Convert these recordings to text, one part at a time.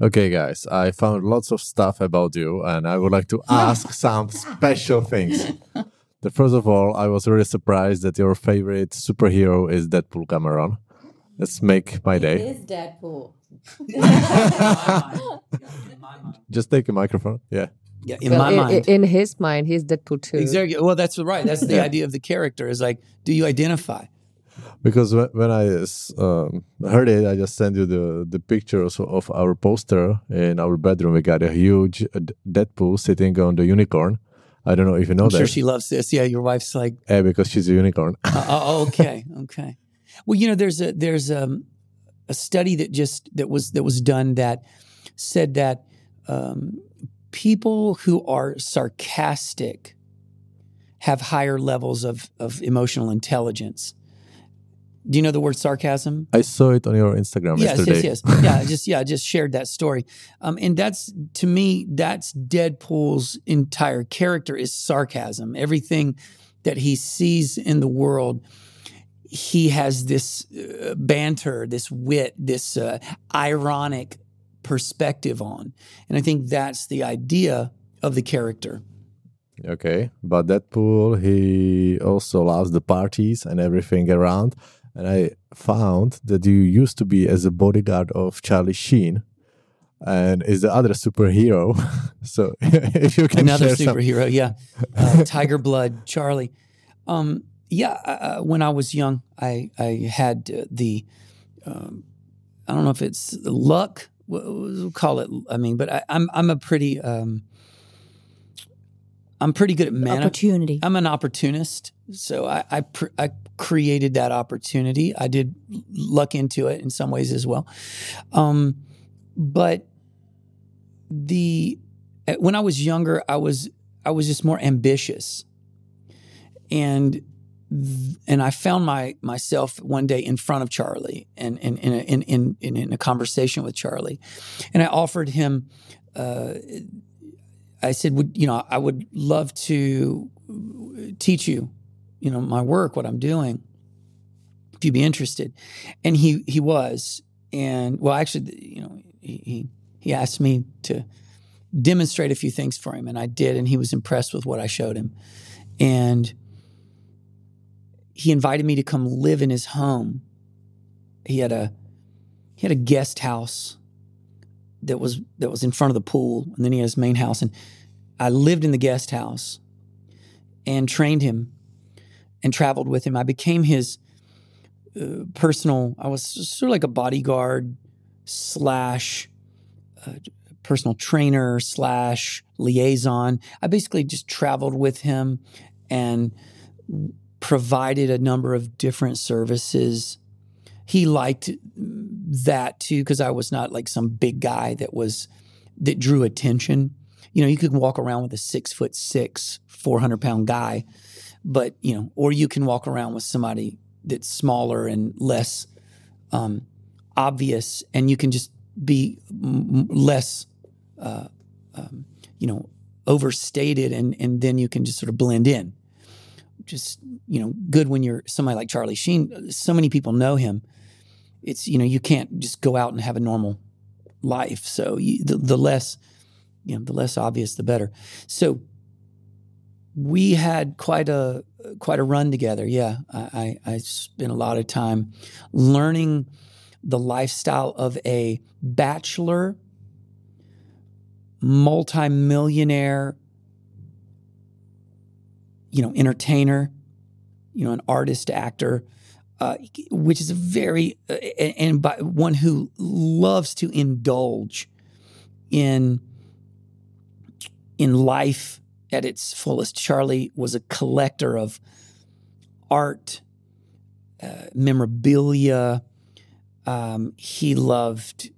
Okay, guys, I found lots of stuff about you, and I would like to ask some special things. The first of all, I was really surprised that your favorite superhero is Deadpool Cameron. Let's make my day. It is Deadpool. Just take a microphone. Yeah. Yeah, in Well, my in, mind. in his mind, he's Deadpool too. Exactly. Well, that's right. That's the idea of the character. Is like, do you identify? Because when I um, heard it, I just sent you the, the pictures of our poster in our bedroom. We got a huge uh, Deadpool sitting on the unicorn. I don't know if you know I'm that. sure she loves this. Yeah, your wife's like, Eh, because she's a unicorn. uh, oh, okay, okay. Well, you know, there's a there's um, a study that just that was that was done that said that um, people who are sarcastic have higher levels of of emotional intelligence. Do you know the word sarcasm? I saw it on your Instagram yes, yesterday. yes, yes. Yeah, I just yeah, I just shared that story. Um, and that's to me, that's Deadpool's entire character is sarcasm. Everything that he sees in the world, he has this uh, banter, this wit, this uh, ironic perspective on, and I think that's the idea of the character. Okay, but Deadpool he also loves the parties and everything around. And I found that you used to be as a bodyguard of Charlie Sheen, and is the other superhero. so if you can Another share some- superhero, yeah, uh, Tiger Blood, Charlie. Um, yeah, uh, when I was young, I I had uh, the um, I don't know if it's luck. We'll we'll call it. I mean, but I, I'm I'm a pretty um, I'm pretty good at man. Opportunity. I'm an opportunist, so I I, pr- I created that opportunity. I did luck into it in some ways as well, um, but the when I was younger, I was I was just more ambitious, and and I found my myself one day in front of Charlie and in in, in in in a conversation with Charlie, and I offered him. Uh, I said, "Would you know? I would love to uh, teach you, you know, my work, what I'm doing, if you'd be interested." And he he was, and well, actually, you know, he he, he asked me to demonstrate a few things for him, and I did, and he was impressed with what I showed him, and he invited me to come live in his home. He had a he had a guest house that was that was in front of the pool, and then he had his main house. And I lived in the guest house and trained him and traveled with him. I became his uh, personal. I was sort of like a bodyguard slash uh, personal trainer slash liaison. I basically just traveled with him and provided a number of different services he liked that too because I was not like some big guy that was that drew attention. You know, you could walk around with a six foot six, four hundred pound guy, but you know, or you can walk around with somebody that's smaller and less um, obvious, and you can just be m- less, uh, um, you know, overstated, and and then you can just sort of blend in. Just you know, good when you're somebody like Charlie Sheen. So many people know him it's you know you can't just go out and have a normal life. So you, the, the less you know the less obvious the better. So we had quite a quite a run together. Yeah i i, I spent a lot of time learning the lifestyle of a bachelor multimillionaire you know entertainer you know an artist actor uh, which is a very uh, and, and by one who loves to indulge in in life at its fullest. Charlie was a collector of art, uh, memorabilia. Um, he loved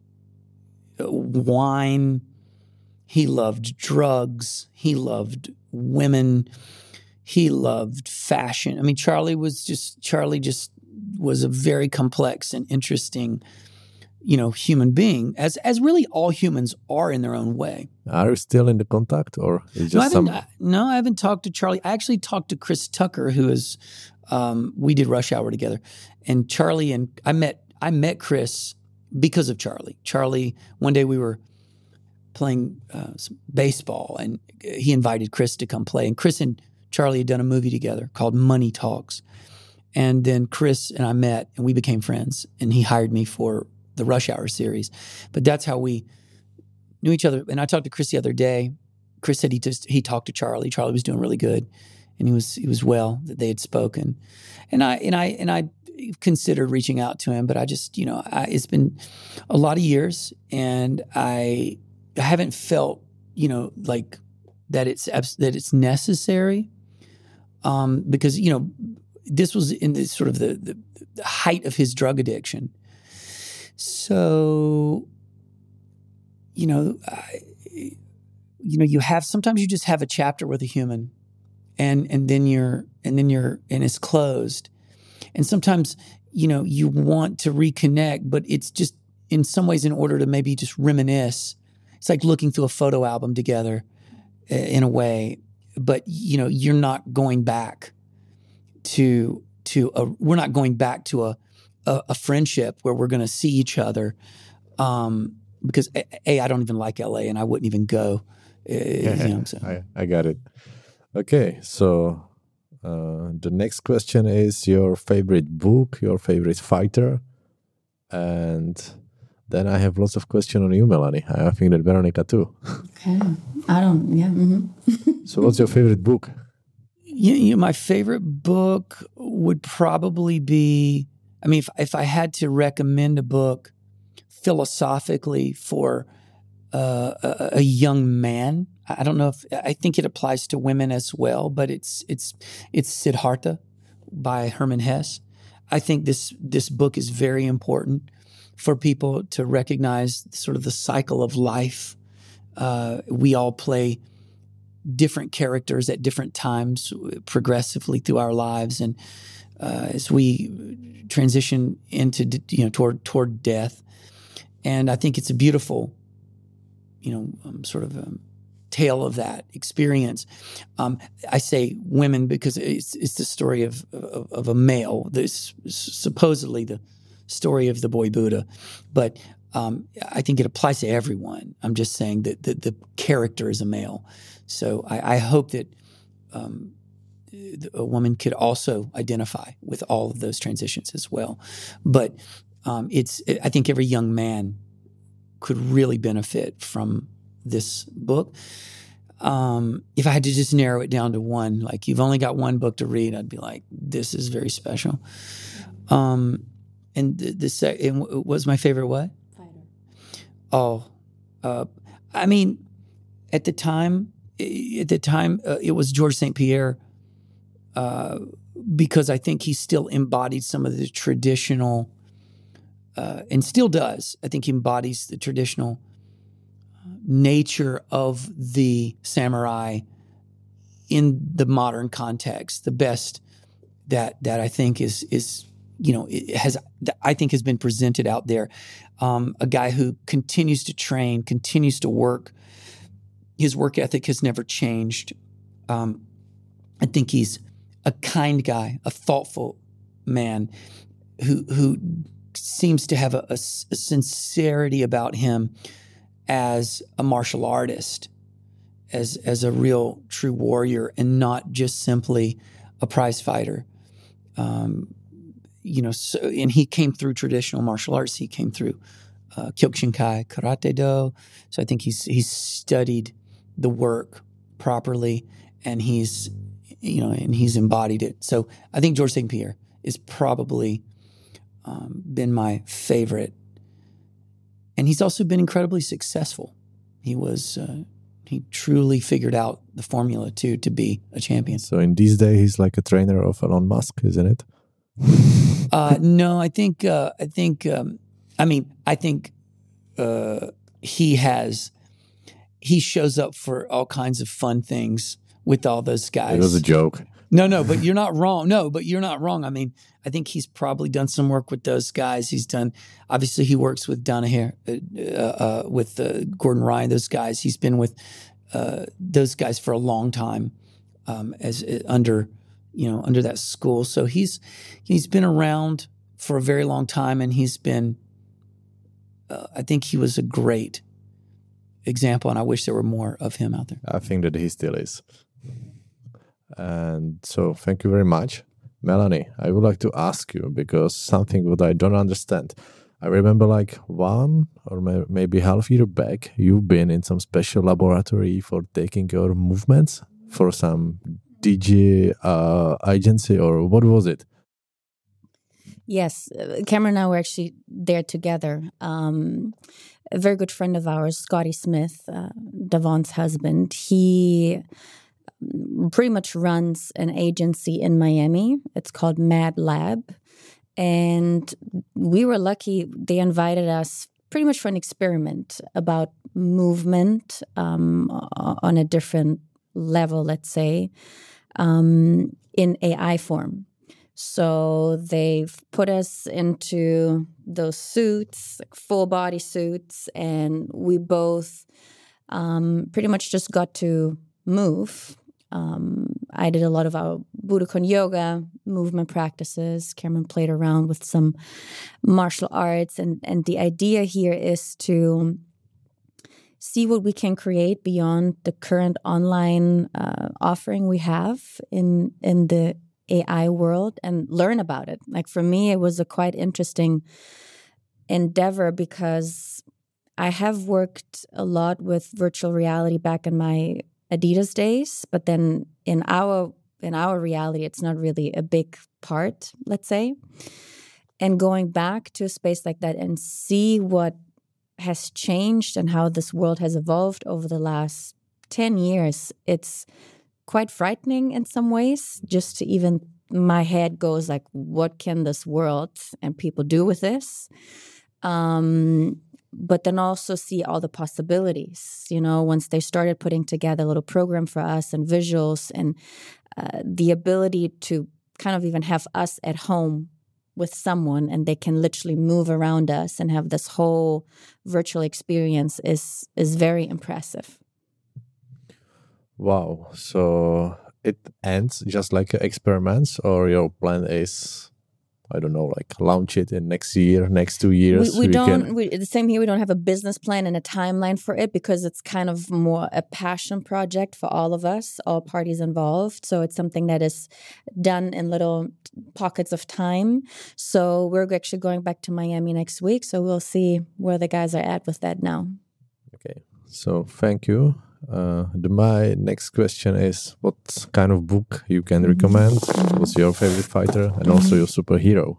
uh, wine. He loved drugs. He loved women. He loved fashion. I mean, Charlie was just Charlie just was a very complex and interesting, you know, human being, as as really all humans are in their own way. Are you still in the contact, or is No, I haven't. some? I- no, I haven't talked to Charlie. I actually talked to Chris Tucker, who is. Um, we did Rush Hour together, and Charlie and I met. I met Chris because of Charlie. Charlie, one day we were playing uh, baseball and he invited Chris to come play. And Chris and Charlie had done a movie together called Money Talks. And then Chris and I met and we became friends. And he hired me for the Rush Hour series. But that's how we knew each other. And I talked to Chris the other day. Chris said he just he talked to Charlie. Charlie was doing really good, and he was he was well that they had spoken. And I and I and I considered reaching out to him, but I just you know I, it's been a lot of years, and I I haven't felt you know like that it's that it's necessary um, because you know this was in the sort of the, the, the height of his drug addiction. So, you know, I, you know, you have sometimes you just have a chapter with a human, and and then you're and then you're and it's closed, and sometimes you know you want to reconnect, but it's just in some ways in order to maybe just reminisce. It's like looking through a photo album together, eh, in a way, but you know you're not going back to to a we're not going back to a a, a friendship where we're going to see each other um, because a, a I don't even like LA and I wouldn't even go. Uh, you know, so. I, I got it. Okay, so uh, the next question is your favorite book, your favorite fighter, and then I have lots of questions on you, Melayne. I think that Veronika too. Okay, I don't. Yeah. Mm-hmm. so, what's your favorite book? You, know, my favorite book would probably be. I mean, if if I had to recommend a book philosophically for uh, a, a, young man, I don't know if I think it applies to women as well, but it's it's it's Siddhartha by Hermann Hesse. I think this this book is very important for people to recognize sort of the cycle of life. Uh, we all play different characters at different times progressively through our lives. And uh, as we transition into you know toward toward death. And i think it's a beautiful you know um, sort of um, tale of that experience. Um, i say women because it's, it's the story of, of, of a male this supposedly the story of the boy Buddha, but um, I think it applies to everyone. I'm just saying that the, the character is a male. So I, I hope that um, a woman could also identify with all of those transitions as well. But um, it's I think every young man could really benefit from this book. Um, if I had to just narrow it down to one, like you've only got one book to read, I'd be like, this is very special. Um, and the, the sec- was my favorite what? Oh, uh, I mean, at the time, at the time, uh, it was Georges St. Pierre, uh, because I think he still embodied some of the traditional, uh, and still does. I think he embodies the traditional uh, nature of the samurai in the modern context. The best that that I think is is you know has I think has been presented out there. Um, a guy who continues to train, continues to work. His work ethic has never changed. Um, I think he's a kind guy, a thoughtful man who who seems to have a, a, a sincerity about him as a martial artist, as as a real true warrior, and not just simply a prize fighter. Um, you know, so, and he came through traditional martial arts. He came through uh, Kyokushinkai Karate Do. So I think he's he's studied the work properly, and he's you know, and he's embodied it. So I think Georges St. Pierre is probably um, been my favorite, and he's also been incredibly successful. He was. Uh, he truly figured out the formula too to be a champion. So in these days, he's like a trainer of Elon Musk, isn't it? uh, no, I think uh, I think um, I mean I think uh, he has he shows up for all kinds of fun things with all those guys. It was a joke. No, no, but you're not wrong. No, but you're not wrong. I mean, I think he's probably done some work with those guys. He's done. Obviously, he works with Danaher, uh, uh, with uh, Gordon Ryan. Those guys. He's been with uh, those guys for a long time, um, as uh, under you know, under that school. So he's he's been around for a very long time, and he's been uh, I think he was a great example, and I wish there were more of him out there. I think that he still is. And so, thank you very much. Melayne, I would like to ask you because something that I don't understand. I remember like one or may- maybe half year back, you've been in some special laboratory for taking your movements for some DJ uh, agency or what was it? Yes, uh, Cameron and I were actually there together. Um, a very good friend of ours, Scotty Smith, uh, Davon's husband, he mm, pretty much runs an agency in Miami. It's called Mad Lab. And we were lucky, they invited us pretty much for an experiment about movement um, on a different level, let's say, um, in AI form. So they've put us into those suits, like full body suits, and we both um, pretty much just got to move. Um, I did a lot of our Budokon yoga movement practices. Cameron played around with some martial arts, and and the idea here is to see what we can create beyond the current online uh, offering we have in in the AI world and learn about it. Like for me, it was a quite interesting endeavor because I have worked a lot with virtual reality back in my Adidas days, but then in our in our reality, it's not really a big part, let's say. And going back to a space like that and see what has changed and how this world has evolved over the last 10 years, it's quite frightening in some ways. Just to even my head goes like what can this world and people do with this? Um, but then also see all the possibilities you know once they started putting together a little program for us and visuals and uh, the ability to kind of even have us at home with someone and they can literally move around us and have this whole virtual experience is is very impressive Wow. So it ends just like experiments, or your plan is, I don't know, like launch it in next year, next two years. We, we, don't. Can... We, the same here. We don't have a business plan and a timeline for it because it's kind of more a passion project for all of us, all parties involved. So it's something that is done in little pockets of time. So we're actually going back to Miami next week. So we'll see where the guys are at with that now. Okay. So thank you uh, the, my next question is what kind of book you can recommend? What's your favorite fighter and also your superhero?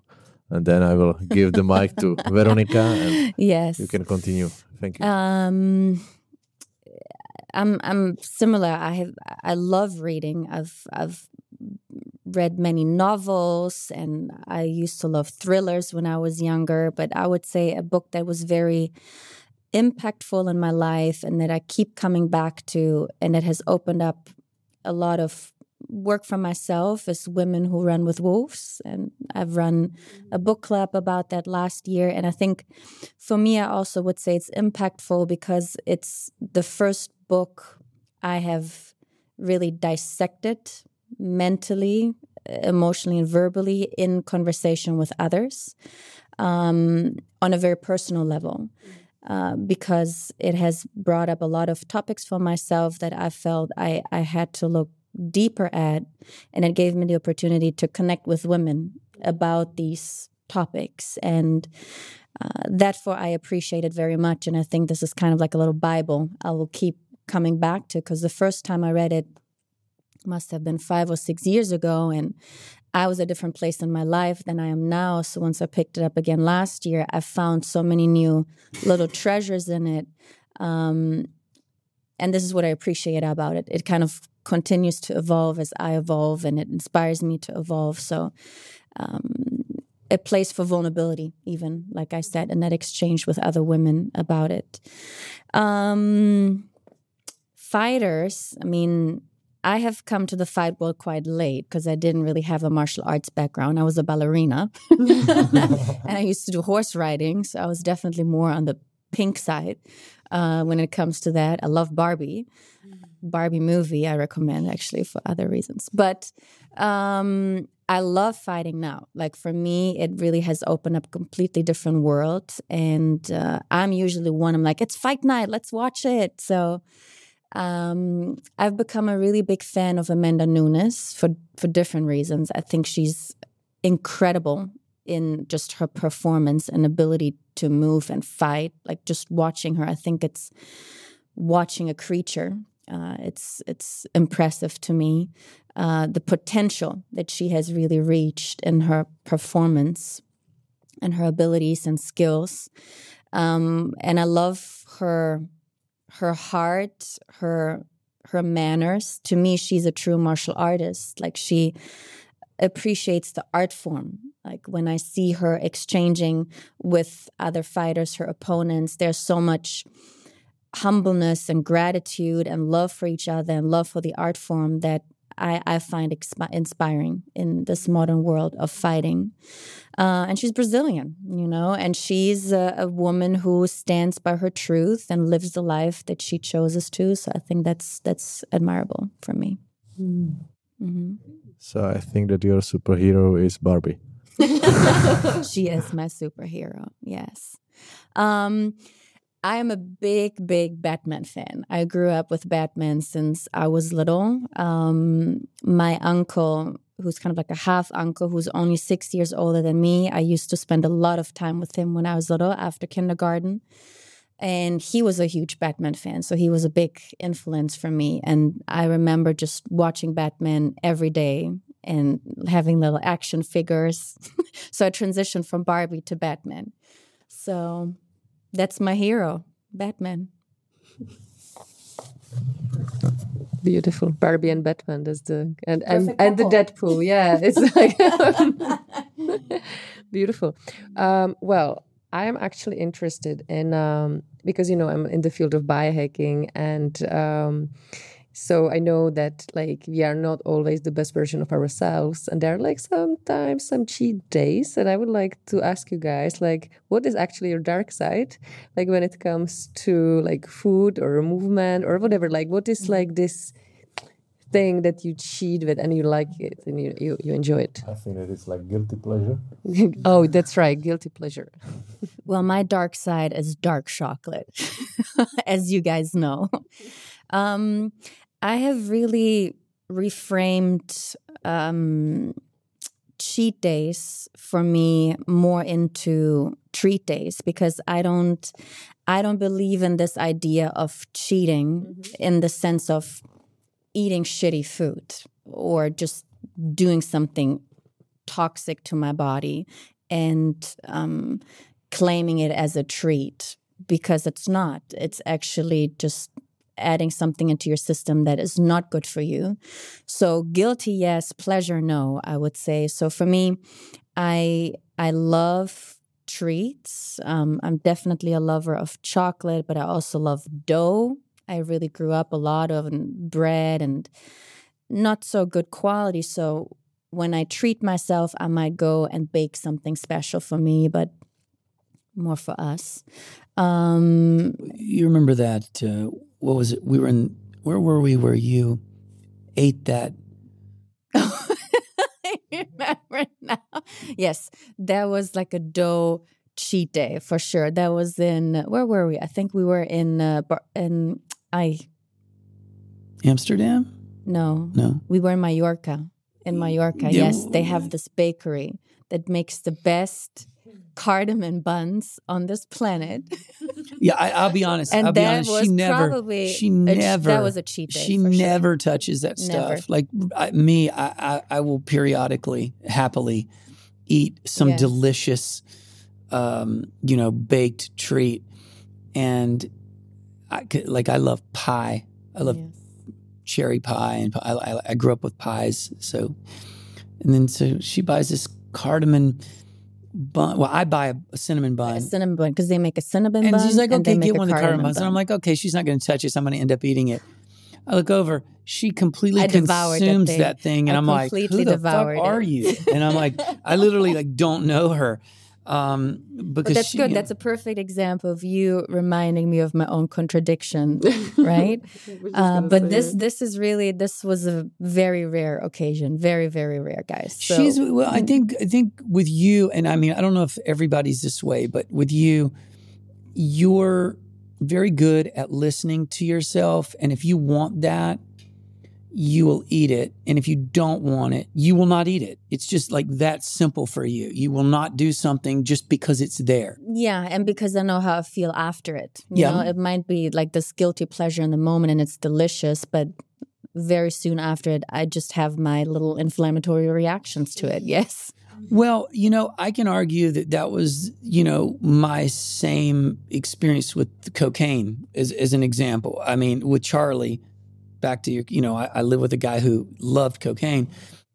And then I will give the mic to Veronika and yes. you can continue. Thank you. Um, I'm I'm similar. I have I love reading. I've I've read many novels and I used to love thrillers when I was younger, but I would say a book that was very impactful in my life and that I keep coming back to, and it has opened up a lot of work for myself as women who run with wolves. And i've run a book club about that last year. And i think for me i also would say it's impactful because it's the first book i have really dissected mentally emotionally and verbally in conversation with others um, on a very personal level uh, because it has brought up a lot of topics for myself that I felt I, I had to look deeper at. And it gave me the opportunity to connect with women about these topics. And uh, therefore, I appreciate it very much. And I think this is kind of like a little Bible I will keep coming back to because the first time I read it must have been five or six years ago. And I was a different place in my life than I am now. So once I picked it up again last year, I found so many new little treasures in it. Um, and this is what I appreciate about it. It kind of continues to evolve as I evolve, and it inspires me to evolve. So, um, a place for vulnerability, even like I said, and that exchange with other women about it. Um, fighters, I mean, I have come to the fight world quite late because I didn't really have a martial arts background. I was a ballerina and I used to do horse riding. So I was definitely more on the pink side uh, when it comes to that. I love Barbie. Barbie movie I recommend actually for other reasons. But um, I love fighting now. Like for me, it really has opened up a completely different world. And uh, I'm usually one. I'm like, it's fight night. Let's watch it. So um, I've become a really big fan of Amanda Nunes for for different reasons. I think she's incredible in just her performance and ability to move and fight. Like just watching her, I think it's watching a creature. Uh, it's it's impressive to me uh, the potential that she has really reached in her performance and her abilities and skills. Um, and I love her her heart, her her manners. To me, she's a true martial artist. Like she appreciates the art form. Like when I see her exchanging with other fighters, her opponents, there's so much humbleness and gratitude and love for each other and love for the art form that I, I find expi- inspiring in this modern world of fighting. Uh, and she's Brazilian, you know, and she's a, a, woman who stands by her truth and lives the life that she chooses to. So I think that's that's admirable for me. Mm. Mm-hmm. So I think that your superhero is Barbie. she is my superhero. Yes. Um, I am a big, big Batman fan. I grew up with Batman since I was little. Um, my uncle, who's kind of like a half uncle, who's only six years older than me, I used to spend a lot of time with him when I was little after kindergarten. And he was a huge Batman fan. So he was a big influence for me. And I remember just watching Batman every day and having little action figures. so I transitioned from Barbie to Batman. So that's my hero, Batman. Beautiful, Barbie and Batman. That's the and and, and the Deadpool. Yeah, it's like beautiful. Um, well, I am actually interested in um, because you know I'm in the field of biohacking and. Um, so I know that like we are not always the best version of ourselves, and there are like sometimes some cheat days. And I would like to ask you guys, like, what is actually your dark side, like when it comes to like food or movement or whatever? Like, what is like this thing that you cheat with and you like it and you you, you enjoy it? I think that it's like guilty pleasure. oh, that's right, guilty pleasure. well, my dark side is dark chocolate, as you guys know. Um, I have really reframed um, cheat days for me more into treat days because I don't I don't believe in this idea of cheating mm-hmm. in the sense of eating shitty food or just doing something toxic to my body and um, claiming it as a treat because it's not. It's actually just adding something into your system that is not good for you. So guilty, yes, pleasure, no, I would say. So for me, I I love treats. Um, I'm definitely a lover of chocolate, but I also love dough. I really grew up a lot of bread and not so good quality. So when I treat myself, I might go and bake something special for me, but more for us. Um, you remember that uh, what was it? We were in where were we? Where you ate that? I remember now. Yes, that was like a dough cheat day for sure. That was in where were we? I think we were in uh, in I Amsterdam. No, no, we were in Mallorca. In Mallorca, yeah. yes, they have this bakery that makes the best cardamom buns on this planet. yeah, I, will be honest. and I'll be honest. She never, probably she never. that was a cheat day. She never sure. touches that never. stuff. Like I, me, I, I, I, will periodically, happily, eat some yes. delicious, um, you know, baked treat, and I like I love pie. I love yes. cherry pie, and I, I grew up with pies. So, and then so she buys this cardamom bun. Well, I buy a, a cinnamon bun. A cinnamon bun because they make a cinnamon and bun. And she's like, okay, get one of the cardamom buns. And I'm like, okay, she's not going to touch it. So I'm going to end up eating it. I look over. She completely I consumes that thing, that thing and I am like, "Who the fuck it. are you?" And I'm like, I literally like don't know her. Um, because But that's she- good. That's a perfect example of you reminding me of my own contradiction, right? Uh, but this this is really this was a very rare occasion, very very rare, guys. So, She's well. I think I think with you, and I mean, I don't know if everybody's this way, but with you, you're very good at listening to yourself, and if you want that, you will eat it, and if you don't want it, you will not eat it. It's just like that simple for you. You will not do something just because it's there. yeah, and because I know how I feel after it. You Yeah. know, it might be like this guilty pleasure in the moment, and it's delicious, but very soon after it, I just have my little inflammatory reactions to it. Yes. Well, you know, I can argue that that was, you know, my same experience with cocaine as, as an example. I mean, with Charlie, back to your, you know, I, I live with a guy who loved cocaine.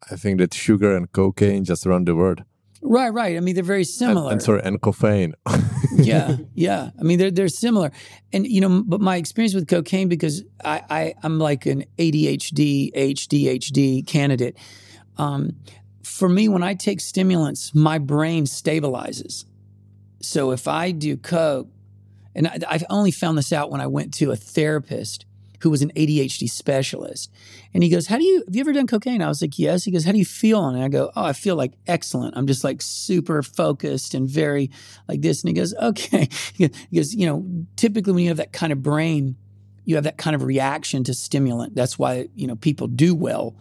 I think that sugar and cocaine just run the world. Right, right. I mean, they're very similar. and sorry, and caffeine. yeah, yeah. I mean, they're they're similar, and you know, but my experience with cocaine because I, I I'm like an ADHD HDHD candidate. Um, for me, when I take stimulants, my brain stabilizes. So if I do coke, and I, I've only found this out when I went to a therapist who was an ADHD specialist, and he goes, "How do you have you ever done cocaine?" I was like, "Yes." He goes, "How do you feel?" And I go, "Oh, I feel like excellent. I'm just like super focused and very like this." And he goes, "Okay." He goes, "You know, typically when you have that kind of brain, you have that kind of reaction to stimulant. That's why you know people do well."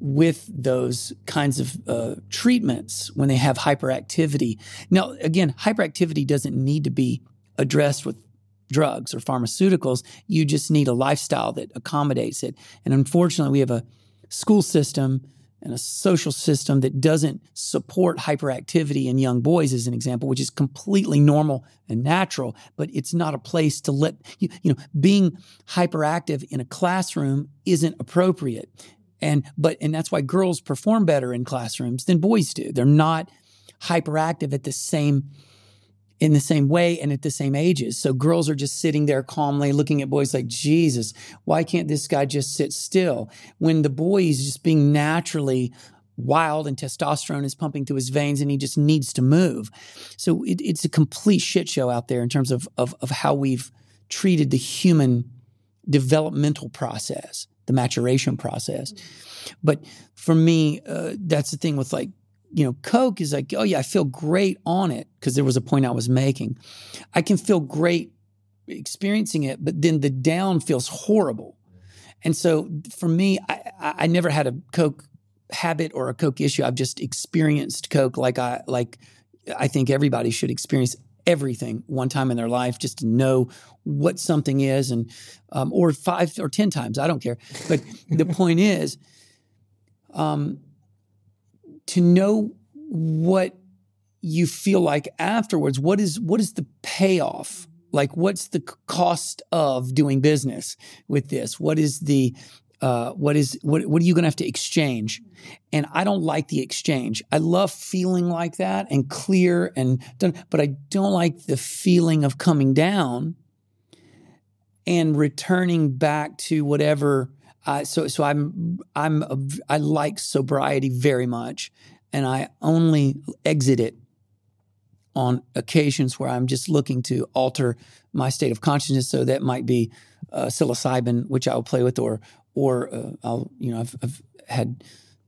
with those kinds of uh, treatments when they have hyperactivity. Now, again, hyperactivity doesn't need to be addressed with drugs or pharmaceuticals. You just need a lifestyle that accommodates it. And unfortunately, we have a school system and a social system that doesn't support hyperactivity in young boys, as an example, which is completely normal and natural, but it's not a place to let you, you know, being hyperactive in a classroom isn't appropriate and but and that's why girls perform better in classrooms than boys do they're not hyperactive at the same in the same way and at the same ages. So girls are just sitting there calmly looking at boys like jesus why can't this guy just sit still? When the boy is just being naturally wild and testosterone is pumping through his veins and he just needs to move. So it, it's a complete shit show out there in terms of, of of how we've treated the human developmental process the maturation process. But for me, uh, that's the thing with like, you know, Coke is like, oh yeah, I feel great on it because there was a point I was making. I can feel great experiencing it, but then the down feels horrible. And so for me, I, I never had a Coke habit or a Coke issue. I've just experienced Coke like I like I think everybody should experience everything one time in their life just to know what something is and um, or five or ten times i don't care but the point is um, to know what you feel like afterwards. What is what is the payoff? Like what's the cost of doing business with this? What is the uh, what is what what are you going to have to exchange? And i don't like the exchange. I love feeling like that and clear and done but i don't like the feeling of coming down and returning back to whatever uh, so so i'm i'm a, i like sobriety very much and i only exit it on occasions where i'm just looking to alter my state of consciousness so that might be uh, psilocybin which i'll play with or or uh, I'll you know I've, I've had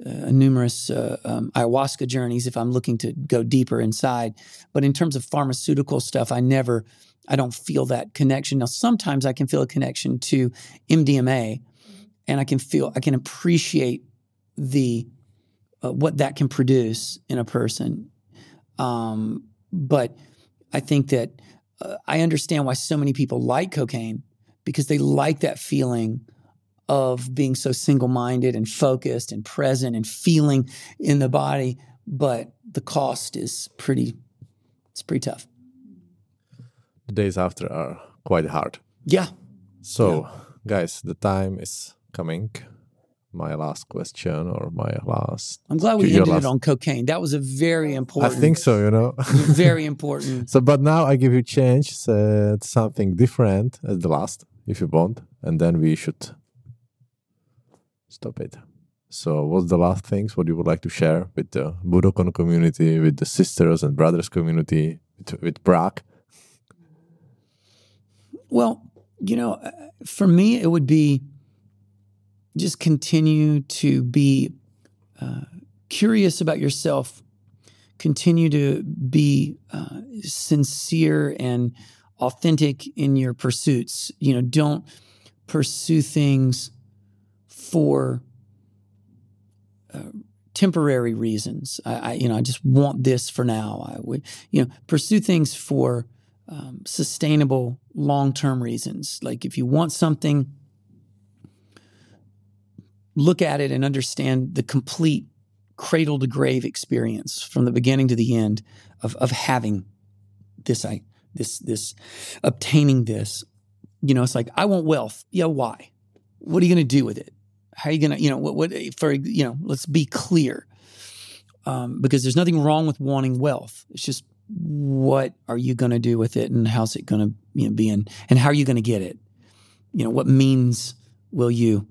uh, numerous uh, um, ayahuasca journeys if I'm looking to go deeper inside. But in terms of pharmaceutical stuff, I never I don't feel that connection. Now sometimes I can feel a connection to MDMA, and I can feel I can appreciate the uh, what that can produce in a person. Um, but I think that uh, I understand why so many people like cocaine because they like that feeling of being so single-minded and focused and present and feeling in the body but the cost is pretty it's pretty tough the days after are quite hard. yeah So, guys, the time is coming. My last question or my last. i'm glad we ended last- it on cocaine that was a very important I think so, you know. very important so, but now I give you chance uh, something different as the last, if you want, and then we should stop it. So, what's the last things what you would like to share with the Budokon community, with the sisters and brothers community, with, with Prague? Well, you know, uh, for me, it would be just continue to be uh, curious about yourself, continue to be uh, sincere and authentic in your pursuits. You know, don't pursue things for uh, temporary reasons. I, I, you know, I just want this for now. I would, you know, pursue things for um, sustainable, long-term reasons. Like if you want something, look at it and understand the complete cradle to grave experience from the beginning to the end of of having this I this this obtaining this. You know, it's like I want wealth. Yeah, why? What are you going to do with it? How are you going to, you know, what, what for, you know, let's be clear. Um, because there's nothing wrong with wanting wealth. It's just what are you going to do with it and how's it going to you know, be in, and how are you going to get it? You know, what means will you,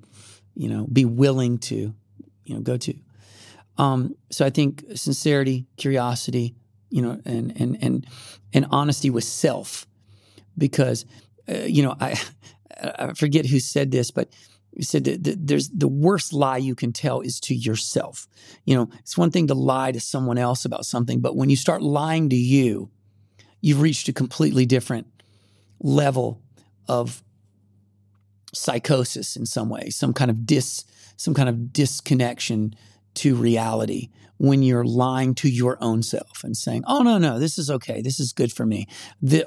you know, be willing to, you know, go to? Um, so I think sincerity, curiosity, you know, and and and and honesty with self, because uh, you know I I forget who said this, but you said that there's the worst lie you can tell is to yourself. You know, it's one thing to lie to someone else about something, but when you start lying to you, you've reached a completely different level of psychosis in some way, some kind of dis, some kind of disconnection to reality when you're lying to your own self and saying, "Oh no, no, this is okay. This is good for me,"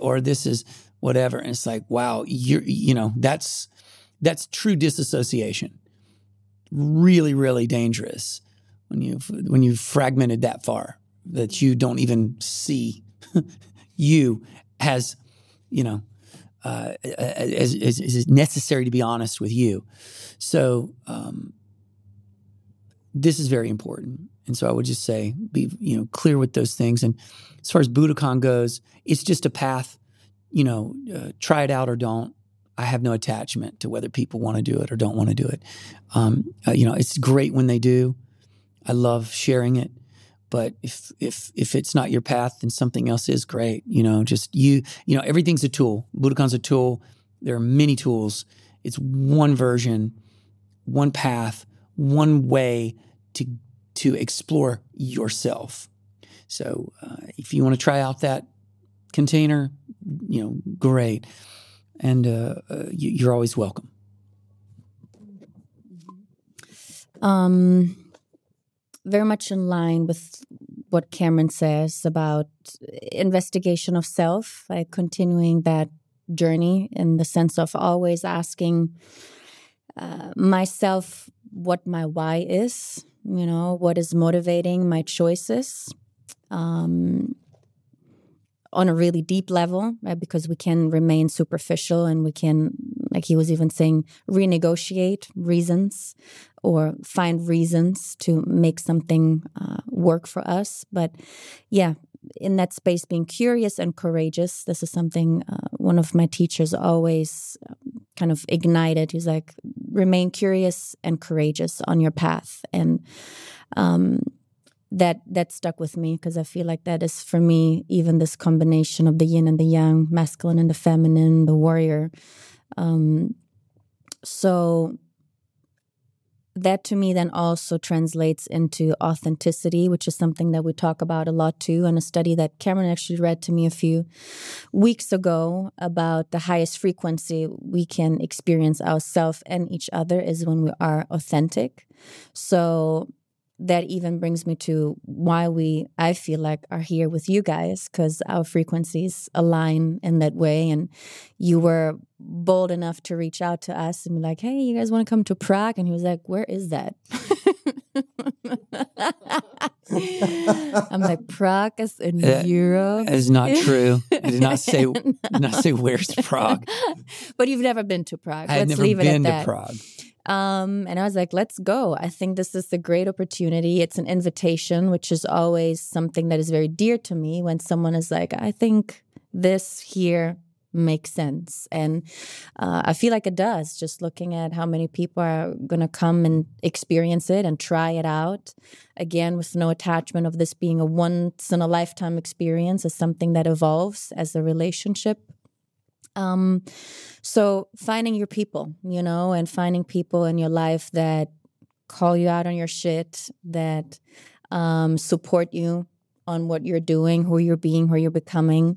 or "This is whatever." And it's like, wow, you're, you know, that's that's true disassociation. Really, really dangerous when you when you've fragmented that far that you don't even see you as you know uh, as, as, necessary to be honest with you. So um, this is very important, and so I would just say be you know clear with those things. And as far as Budokon goes, it's just a path. You know, uh, try it out or don't. I have no attachment to whether people want to do it or don't want to do it. Um, uh, you know, it's great when they do. I love sharing it, but if if if it's not your path, then something else is great. You know, just you. You know, everything's a tool. Budokon's a tool. There are many tools. It's one version, one path, one way to to explore yourself. So, uh, if you want to try out that container, you know, great and uh, uh, you're always welcome. Um, very much in line with what Cameron says about investigation of self, like continuing that journey in the sense of always asking uh, myself what my why is, you know, what is motivating my choices. Um, on a really deep level, right? Because we can remain superficial and we can, like he was even saying, renegotiate reasons or find reasons to make something uh, work for us. But yeah, in that space, being curious and courageous, this is something uh, one of my teachers always um, kind of ignited. He's like, remain curious and courageous on your path. And, um, that that stuck with me because I feel like that is for me even this combination of the yin and the yang, masculine and the feminine, the warrior. Um, so that to me then also translates into authenticity, which is something that we talk about a lot too. And a study that Cameron actually read to me a few weeks ago about the highest frequency we can experience ourselves and each other is when we are authentic. So that even brings me to why we i feel like are here with you guys because our frequencies align in that way. And you were bold enough to reach out to us and be like hey you guys want to come to prague? And he was like where is that? I'm like prague is in uh, europe. it's not true. I did not say did not say where's prague. But you've never been to prague. I Let's never leave been it at to that. prague um, and I was like, let's go. I think this is a great opportunity. It's an invitation, which is always something that is very dear to me when someone is like, I think this here makes sense. And uh, I feel like it does, just looking at how many people are going to come and experience it and try it out. Again, with no attachment of this being a once in a lifetime experience, as something that evolves as a relationship. Um, so finding your people, you know, and finding people in your life that call you out on your shit, that um, support you on what you're doing, who you're being, who you're becoming,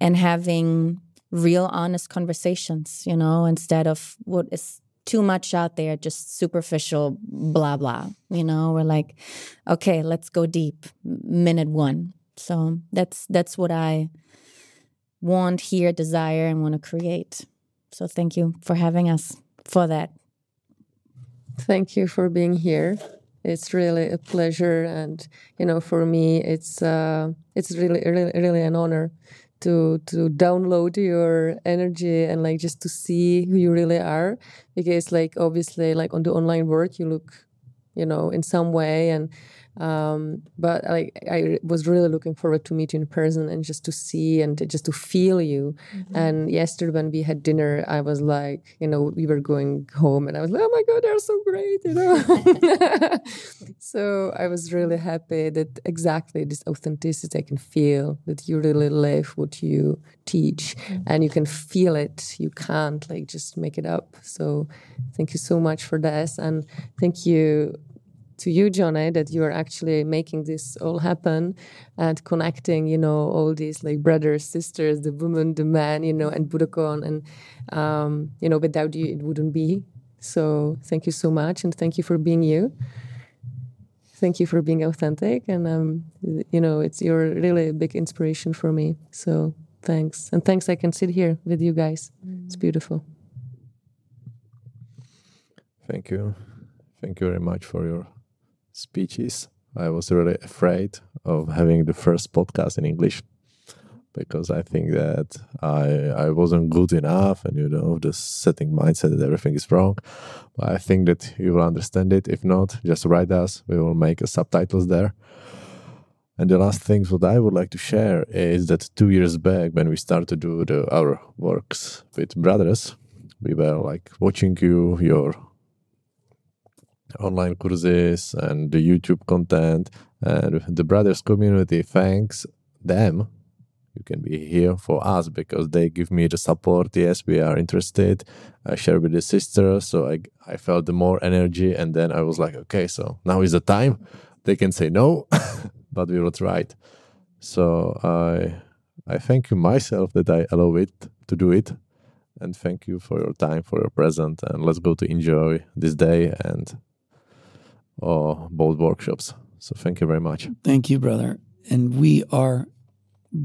and having real, honest conversations, you know, instead of what is too much out there, just superficial blah blah. You know, we're like, okay, let's go deep. Minute one. So that's that's what I want here, desire, and want to create. So thank you for having us for that. Thank you for being here. It's really a pleasure, and you know, for me, it's uh, it's really, really, really an honor to to download your energy and like just to see who you really are because like obviously like on the online world you look you know in some way and um, but like I was really looking forward to meet you in person and just to see and just to feel you. Mm-hmm. And yesterday when we had dinner, I was like, you know, we were going home and I was like, oh my god, they're so great, you know. so I was really happy that exactly this authenticity I can feel that you really live what you teach mm-hmm. and you can feel it. You can't like just make it up. So thank you so much for this and thank you to you, Johnny, that you are actually making this all happen and connecting, you know, all these like brothers, sisters, the woman, the man, you know, and Budokon. And, um, you know, without you, it wouldn't be. So thank you so much. And thank you for being you. Thank you for being authentic. And, um, you know, it's, you're really a big inspiration for me. So thanks. And thanks I can sit here with you guys. Mm. It's beautiful. Thank you. Thank you very much for your speeches. I was really afraid of having the first podcast in English because I think that I I wasn't good enough and you know the setting mindset that everything is wrong. But I think that you will understand it. If not, just write us. We will make a subtitles there. And the last things what I would like to share is that two years back when we started to do the, our works with brothers, we were like watching you, your online courses and the YouTube content and the brothers community. Thanks them. You can be here for us because they give me the support. Yes, we are interested. I share with the sisters, so I I felt the more energy, and then I was like, okay, so now is the time. They can say no, but we will try it. So I I thank you myself that I allow it to do it and thank you for your time for your present and let's go to enjoy this day and or both workshops. So thank you very much. Thank you, brother. And we are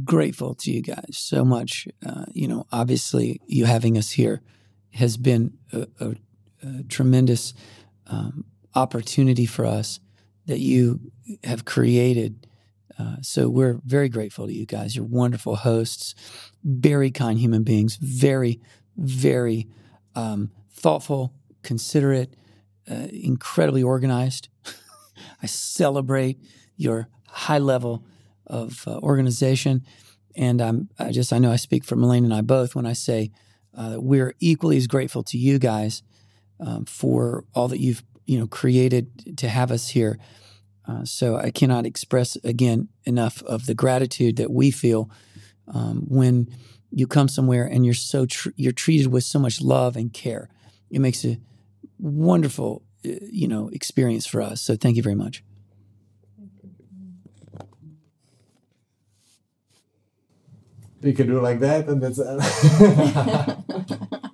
grateful to you guys so much. Uh, you know, obviously, you having us here has been a, a, a tremendous um, opportunity for us that you have created. Uh, so we're very grateful to you guys. You're wonderful hosts, very kind human beings, very, very um, thoughtful, considerate, uh, incredibly organized. I celebrate your high level of uh, organization, and I'm I just I know I speak for Melayne and I both when I say uh, we're equally as grateful to you guys um, for all that you've you know created to have us here. Uh, so I cannot express again enough of the gratitude that we feel um, when you come somewhere and you're so tr- you're treated with so much love and care. It makes a wonderful, uh, you know, experience for us. So thank you very much. You can do like that, and that's.